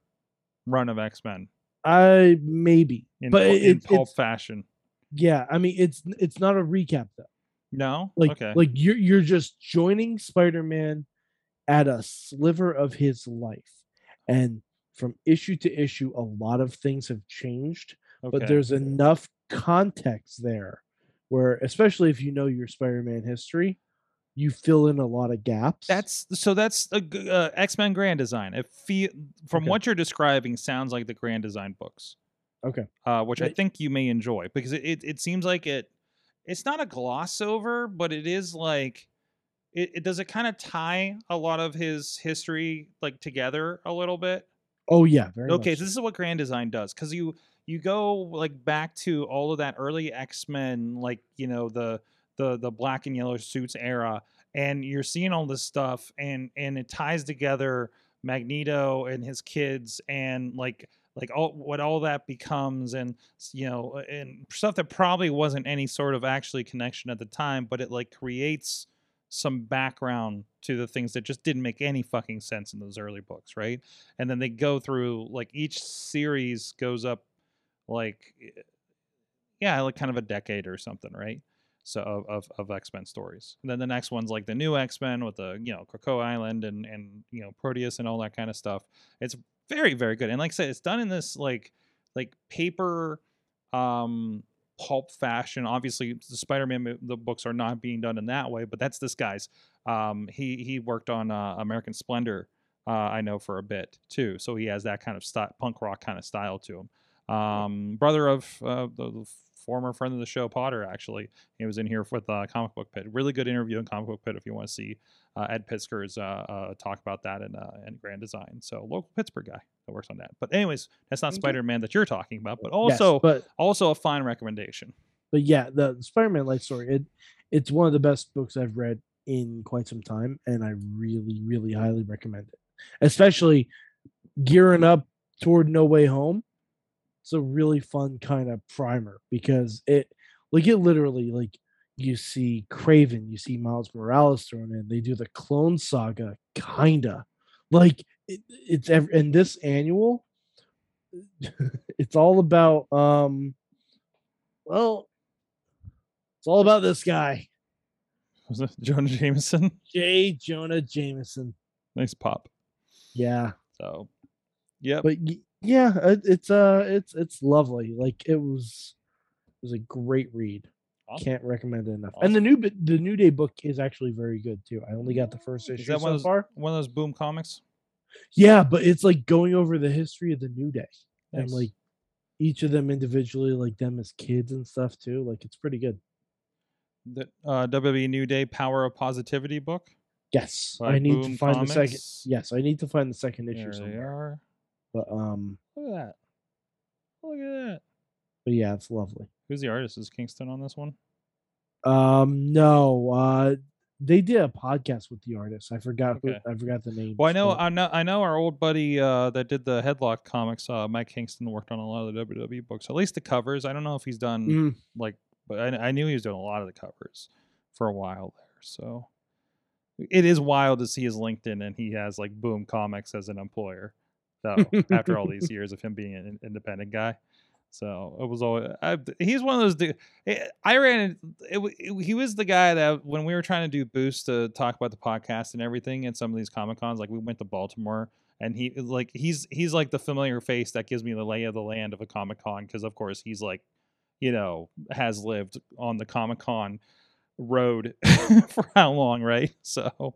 run of X-Men I maybe, in, but in it- pulp fashion. yeah. I mean, it's it's not a recap though. No? Like okay. like you're you're just joining Spider-Man at a sliver of his life, and from issue to issue, a lot of things have changed. okay. but there's enough context there where especially if you know your spider-man history you fill in a lot of gaps That's so. That's a uh, X Men Grand Design. It feel from Okay. what you're describing sounds like the Grand Design books, okay uh, which I think you may enjoy because it, it, it seems like it. It's not a gloss over, but it is like it, it does it kind of tie a lot of his history like together a little bit. oh yeah very Okay, much so this is what Grand Design does because you you go like back to all of that early X Men, like you know the the the black and yellow suits era, and you're seeing all this stuff, and and it ties together Magneto and his kids, and like like all what all that becomes, and you know, and stuff that probably wasn't any sort of actually connection at the time, but it like creates some background to the things that just didn't make any fucking sense in those early books, right? and then they go through like each series goes up like eh, yeah like kind of a decade or something right? So of, of, of x-men stories. And then the next one's like the new x-men with the you know krakoa island and and you know proteus and all that kind of stuff. It's very very good and like i said it's done in this like like paper um pulp fashion obviously the spider-man the books are not being done in that way but that's this guy's um he he worked on uh, american splendor uh, I know for a bit too. So he has that kind of style, punk rock kind of style to him. Um, brother of uh, the, the former friend of the show, Potter. Actually, he was in here with uh, Comic Book Pit. Really good interview in Comic Book Pit if you want to see uh, Ed Piskor's uh, uh, talk about that and, uh, in Grand Design. So local Pittsburgh guy that works on that. But anyways, that's not Spider Man that you're talking about, but Yes, also but also a fine recommendation. but yeah the spider-man life story it it's one of the best books i've read in quite some time and i really really highly recommend it especially gearing up toward no way home it's a really fun kind of primer because it like it literally like you see Kraven you see miles morales thrown in they do the clone saga kinda like it, it's ev- and this annual it's all about um well it's all about this guy Was it Jonah Jameson? j jonah jameson nice pop. yeah So, yep. but yeah it, it's uh it's it's lovely like it was it was a great read Awesome. can't recommend it enough and the new the new day book is actually very good too i only got the first issue Is that so one of those, far one of those Boom comics? yeah but it's like going over the history of the new day and like each of them individually like them as kids and stuff too like it's pretty good the uh, WWE New Day Power of Positivity book. yes i need Boom to find the second yes i need to find the second issue There they are. But um Look at that. Look at that. but yeah it's lovely Who's the artist? Is Kingston on this one? Um, no, uh, they did a podcast with the artist. I forgot Okay. who, I forgot the name. Well, I know, I know, I know. Our old buddy uh, that did the Headlocked comics, uh, Mike Kingston, worked on a lot of the WWE books. At least the covers. I don't know if he's done Mm, like, but I, I knew he was doing a lot of the covers for a while there. So, it is wild to see his LinkedIn and he has like Boom Comics as an employer. Though after all these years of him being an independent guy, so it was always I, he's one of those. Dude, I ran it, it, He was the guy that when we were trying to do boost to talk about the podcast and everything and some of these comic cons, like we went to Baltimore and he like he's he's like the familiar face that gives me the lay of the land of a comic con because of course he's like you know has lived on the comic con road for how long, right? So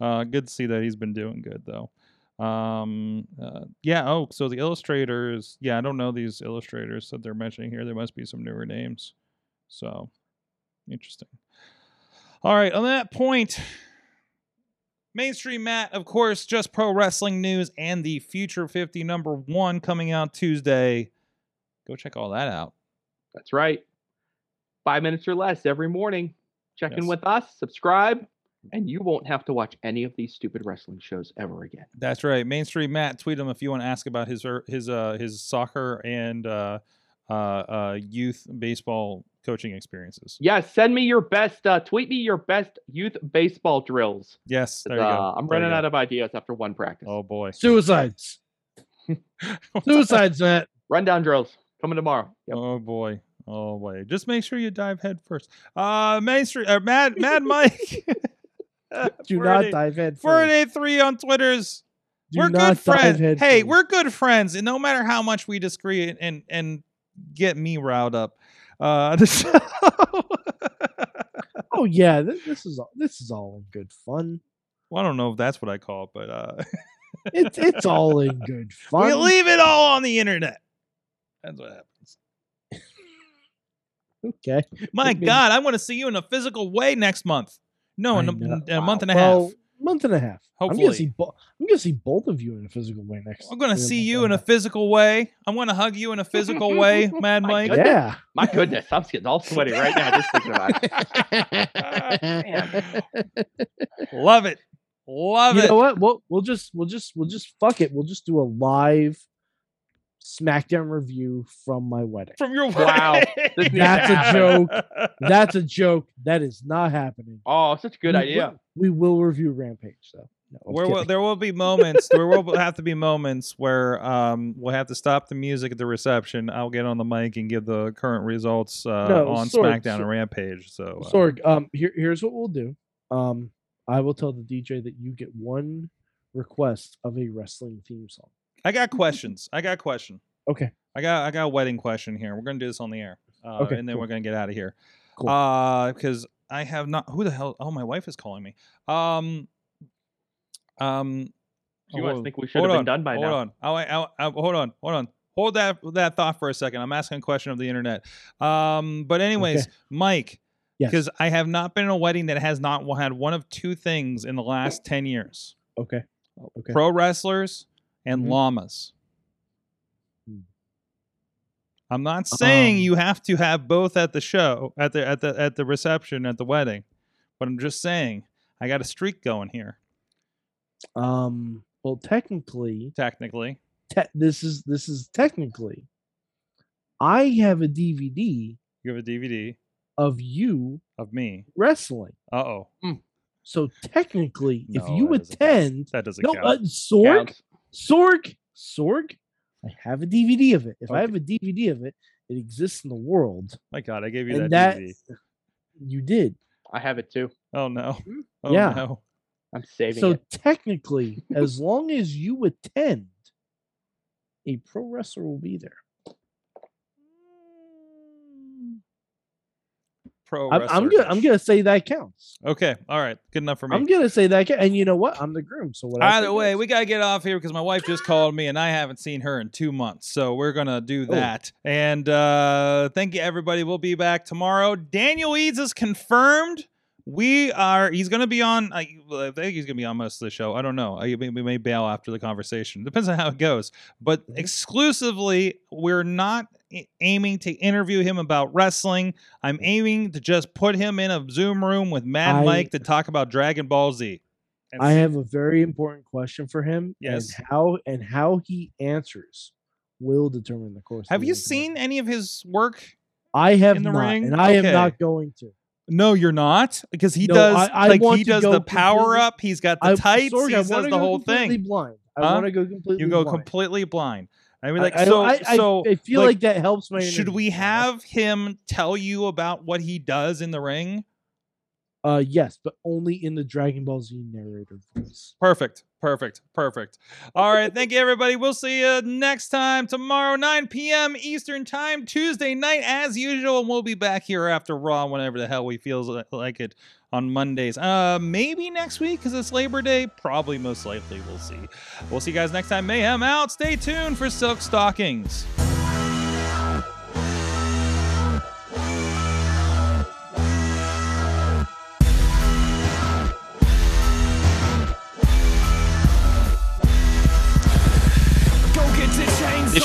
uh, good to see that he's been doing good though. Um, uh, yeah. Oh, so the illustrators. Yeah, I don't know these illustrators that they're mentioning here. There must be some newer names. So interesting. All right. On that point, mainstream Matt, of course, just pro wrestling news and the Future 50 number one coming out Tuesday. Go check all that out. That's right. Five minutes or less every morning. Check Yes. in with us, subscribe, and you won't have to watch any of these stupid wrestling shows ever again. That's right. Mainstream Matt, tweet him if you want to ask about his er- his uh his soccer and uh uh, uh youth baseball coaching experiences. Yes, send me your best. Uh, tweet me your best youth baseball drills. Yes, there you uh, go. I'm There you running go. out of ideas after one practice. Oh boy. Suicides. Suicides, Matt. Rundown drills coming tomorrow. Yep. Oh boy. Oh boy. Just make sure you dive head first. Uh mainstream uh, Mad Mad Mike. Do not dive head first. Friday three on Twitters. Do we're good friends. Hey, we're good friends, and no matter how much we disagree and and, get me riled up. Uh so- Oh yeah, this, this is all. This is all good fun. well, I don't know if that's what I call it, but uh It's it's all in good fun. we leave it all on the internet. That's what happens. Okay. My God, I want to see you in a physical way next month. No, in I a, know. in a month and a Well, half. Month and a half. I'm Hopefully. gonna see. Bo- I'm gonna see both of you in a physical way next. I'm gonna see you in a physical way. I'm gonna hug you in a physical way, Mad My Mike. goodness. Yeah. My goodness, I'm getting all sweaty right now just thinking about it. Love it, love you it. know what? We'll we'll just we'll just we'll just fuck it. We'll just do a live SmackDown review from my wedding. From your Wow. wedding. This needs to That's a joke. That's a joke. That is not happening. Oh, such a good We idea. will- We will review Rampage though. No, Where will, there will be moments. There will have to be moments where um, we'll have to stop the music at the reception. I'll get on the mic and give the current results uh, No, on Sorg, SmackDown Sorg- and Rampage. So, uh, Sorg, um, here, here's what we'll do. Um, I will tell the DJ that you get one request of a wrestling theme song. I got questions. I got a question. Okay. I got I got a wedding question here. We're gonna do this on the air, uh, Okay, and then cool. we're gonna get out of here. Cool. Uh, because I have not. Who the hell? Oh, my wife is calling me. Um, um. You oh, must think we should have hold been on, done by now? hold now. on. Oh, wait, oh, oh, hold on. Hold on. Hold that that thought for a second. I'm asking a question of the internet. Um, but anyways, Mike, Yes. because I have not been in a wedding that has not had one of two things in the last ten years: Okay. Okay. pro wrestlers and Mhm. llamas. Hmm. I'm not saying Um, you have to have both at the show, at the at the at the reception, at the wedding, but I'm just saying I got a streak going here. Um. Well, technically, Technically, te- this is this is technically. I have a DVD you have a DVD of you of me. wrestling. Uh oh, So technically, if you that doesn't attend, that doesn't no, count. uh, Sorg, Counts. Sorg, Sorg, I have a DVD of it. If I have a DVD of it, it exists in the world. My God, I gave you And that, that, DVD. you did. I have it too. Oh no. Hmm? Oh Yeah. no. I'm saving So it. technically, as long as you attend, a pro wrestler will be there. Pro I'm, I'm gonna I'm gonna say that counts. Okay, all right, good enough for me. I'm gonna say that. And you know what? I'm the groom. So what? Either way, we gotta get off here because my wife just called me and I haven't seen her in two months. So we're gonna do Oh. that. And uh thank you everybody. We'll be back tomorrow. Daniel Eads is confirmed. We are. He's gonna be on. I, I think he's gonna be on most of the show. I don't know. I, we may bail after the conversation. Depends on how it goes. But Mhm. exclusively, we're not aiming to interview him about wrestling. I'm aiming to just put him in a Zoom room with Mad I- Mike to talk about Dragon Ball Z. And I have a very important question for him. Yes. And how and how he answers will determine the course. Have you seen any of his work? I have in the not, ring? and I am not going to. No, you're not because he No, does I- I like want he does the power up. He's got the I- tights. Sorg, he I does the whole thing. Blind. I Huh? want to go completely. You go blind. completely blind. I mean, like I, so. I, I, so I feel like, that helps my. should we have him tell you about what he does in the ring? Uh, yes, but only in the Dragon Ball Z narrator voice. Perfect. Perfect. Perfect. All right. Thank you, everybody. We'll see you next time tomorrow, 9 p.m. Eastern Time, Tuesday night, as usual. And we'll be back here after Raw whenever the hell we feels like it on Mondays. Uh, maybe next week because it's Labor Day. Probably, most likely. We'll see. We'll see you guys next time. Mayhem out. Stay tuned for Silk Stockings.